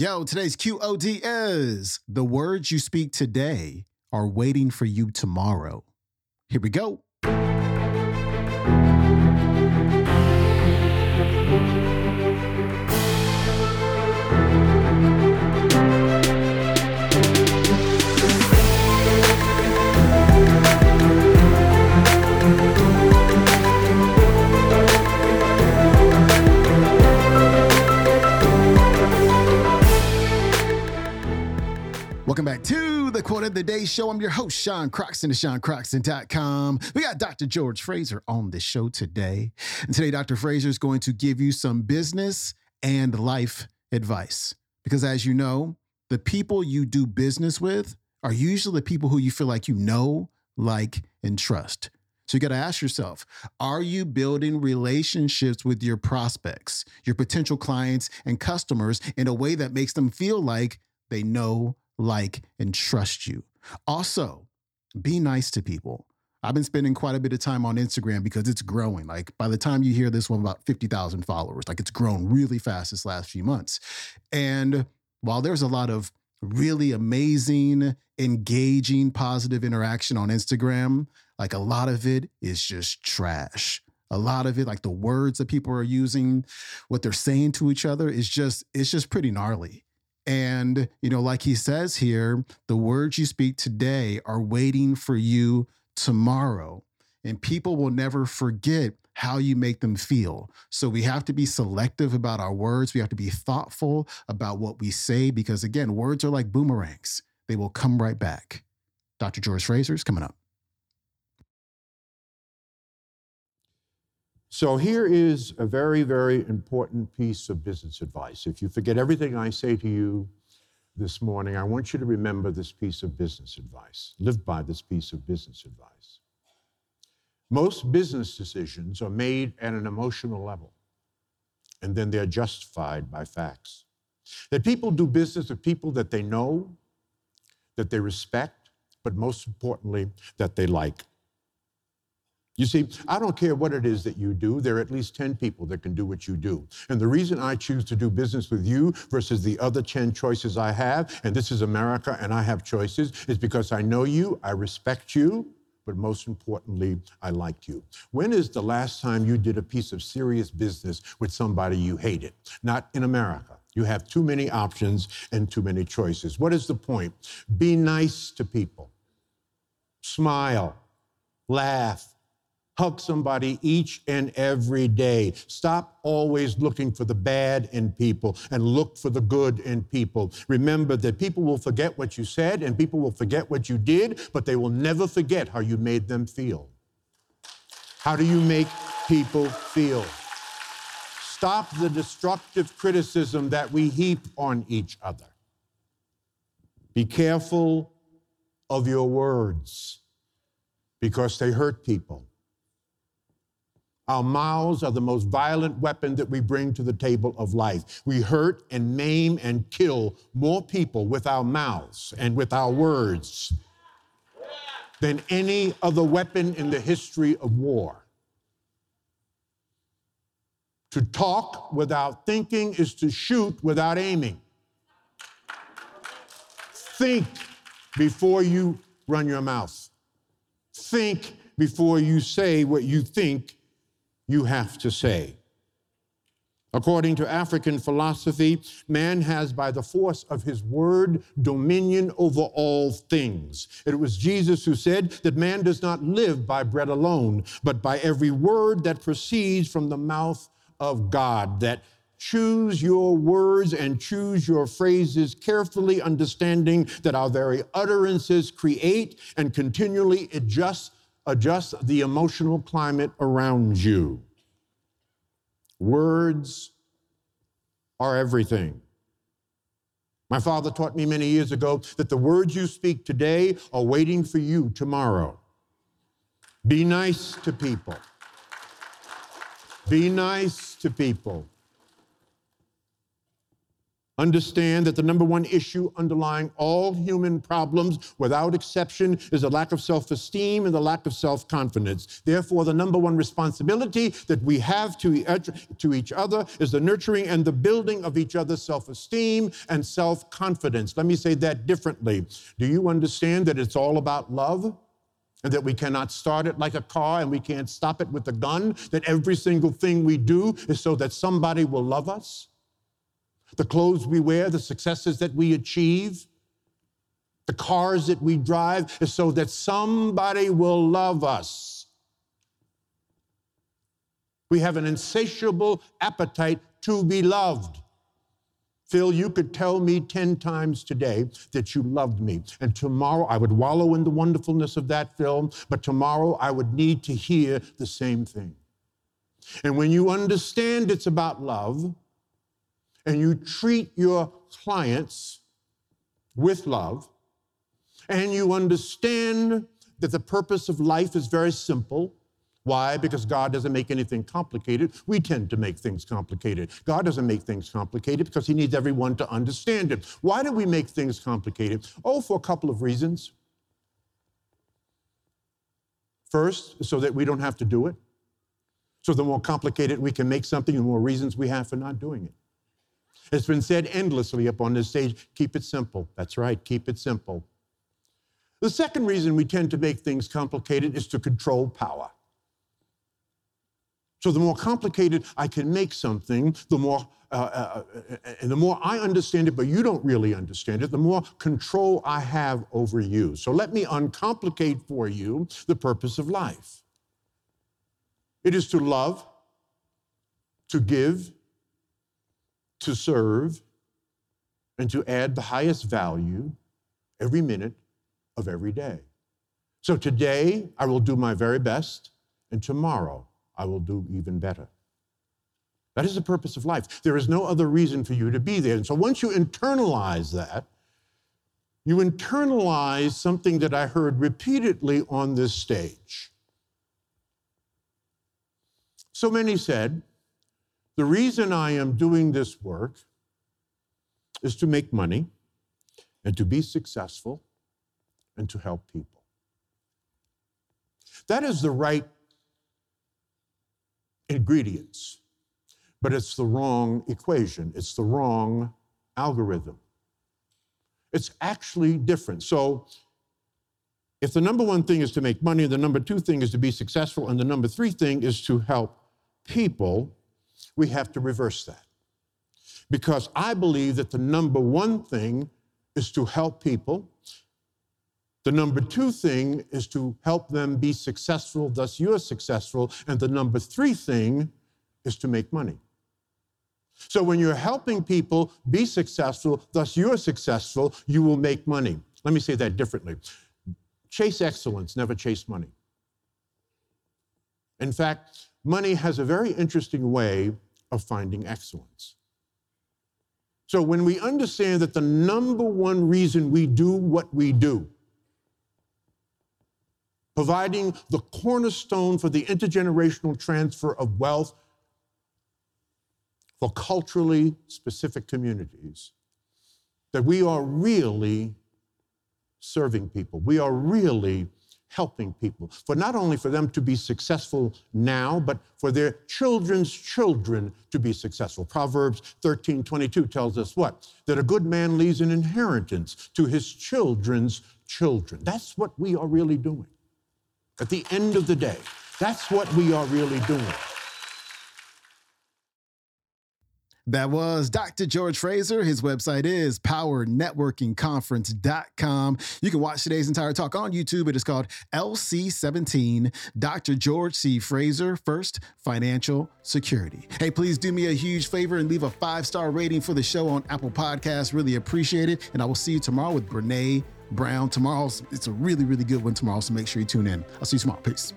Yo, today's QOD is the words you speak today are waiting for you tomorrow. Here we go. Of the Day Show. I'm your host, Sean Croxton of SeanCroxton.com. We got Dr. George Fraser on the show today. And today, Dr. Fraser is going to give you some business and life advice. Because as you know, the people you do business with are usually the people who you feel like you know, like, and trust. So you got to ask yourself Are you building relationships with your prospects, your potential clients, and customers in a way that makes them feel like they know, like, and trust you? Also, be nice to people. I've been spending quite a bit of time on Instagram because it's growing. Like by the time you hear this one, about 50,000 followers. Like it's grown really fast this last few months. And while there's a lot of really amazing, engaging, positive interaction on Instagram, like a lot of it is just trash. A lot of it, like the words that people are using, what they're saying to each other is just, it's just pretty gnarly. And, you know, like he says here, the words you speak today are waiting for you tomorrow. And people will never forget how you make them feel. So we have to be selective about our words. We have to be thoughtful about what we say because, again, words are like boomerangs, they will come right back. Dr. George Fraser is coming up. So here is a very, very important piece of business advice. If you forget everything I say to you this morning, I want you to remember this piece of business advice. Live by this piece of business advice. Most business decisions are made at an emotional level, and then they're justified by facts. That people do business with people that they know, that they respect, but most importantly, that they like. You see, I don't care what it is that you do, there are at least 10 people that can do what you do. And the reason I choose to do business with you versus the other 10 choices I have, and this is America and I have choices, is because I know you, I respect you, but most importantly, I like you. When is the last time you did a piece of serious business with somebody you hated? Not in America. You have too many options and too many choices. What is the point? Be nice to people, smile, laugh, hug somebody each and every day. Stop always looking for the bad in people and look for the good in people. Remember that people will forget what you said and people will forget what you did, but they will never forget how you made them feel. How do you make people feel? Stop the destructive criticism that we heap on each other. Be careful of your words because they hurt people. Our mouths are the most violent weapon that we bring to the table of life. We hurt and maim and kill more people with our mouths and with our words than any other weapon in the history of war. To talk without thinking is to shoot without aiming. Think before you run your mouth. Think before you say what you think you have to say. According to African philosophy, man has, by the force of his word, dominion over all things. It was Jesus who said that man does not live by bread alone, but by every word that proceeds from the mouth of God. That choose your words and choose your phrases carefully, understanding that our very utterances create and continually adjust adjust the emotional climate around you. Words are everything. My father taught me many years ago that the words you speak today are waiting for you tomorrow. Be nice to people. Be nice to people. Understand that the number one issue underlying all human problems, without exception, is a lack of self esteem and the lack of self confidence. Therefore, the number one responsibility that we have to, to each other is the nurturing and the building of each other's self esteem and self confidence. Let me say that differently. Do you understand that it's all about love? and that we cannot start it like a car and we can't stop it with a gun, that every single thing we do is so that somebody will love us. The clothes we wear, the successes that we achieve, the cars that we drive is so that somebody will love us. We have an insatiable appetite to be loved. Phil, you could tell me 10 times today that you loved me. And tomorrow I would wallow in the wonderfulness of that film, but tomorrow I would need to hear the same thing. And when you understand it's about love and you treat your clients with love, and you understand that the purpose of life is very simple why? Because God doesn't make anything complicated. We tend to make things complicated. God doesn't make things complicated because He needs everyone to understand it. Why do we make things complicated? Oh, for a couple of reasons. First, so that we don't have to do it. So the more complicated we can make something, the more reasons we have for not doing it. It's been said endlessly up on this stage keep it simple. That's right, keep it simple. The second reason we tend to make things complicated is to control power. So the more complicated I can make something, the more uh, uh, uh, and the more I understand it, but you don't really understand it, the more control I have over you. So let me uncomplicate for you the purpose of life. It is to love, to give, to serve, and to add the highest value every minute of every day. So today I will do my very best, and tomorrow I will do even better. That is the purpose of life. There is no other reason for you to be there. And so once you internalize that, you internalize something that I heard repeatedly on this stage. So many said, the reason I am doing this work is to make money and to be successful and to help people. That is the right ingredients, but it's the wrong equation, it's the wrong algorithm. It's actually different. So, if the number one thing is to make money, the number two thing is to be successful, and the number three thing is to help people, we have to reverse that. Because I believe that the number one thing is to help people, the number two thing is to help them be successful, thus you're successful. And the number three thing is to make money. So when you're helping people be successful, thus you're successful, you will make money. Let me say that differently chase excellence, never chase money. In fact, money has a very interesting way of finding excellence. So when we understand that the number one reason we do what we do providing the cornerstone for the intergenerational transfer of wealth for culturally specific communities, that we are really serving people. We are really helping people for not only for them to be successful now but for their children's children to be successful proverbs 13 22 tells us what that a good man leaves an inheritance to his children's children that's what we are really doing at the end of the day. That's what we are really doing. That was Dr. George Fraser. His website is powernetworkingconference.com. You can watch today's entire talk on YouTube. It is called LC17 Dr. George C. Fraser First Financial Security. Hey, please do me a huge favor and leave a five star rating for the show on Apple Podcasts. Really appreciate it. And I will see you tomorrow with Brene Brown. Tomorrow's it's a really, really good one tomorrow, so make sure you tune in. I'll see you tomorrow. Peace.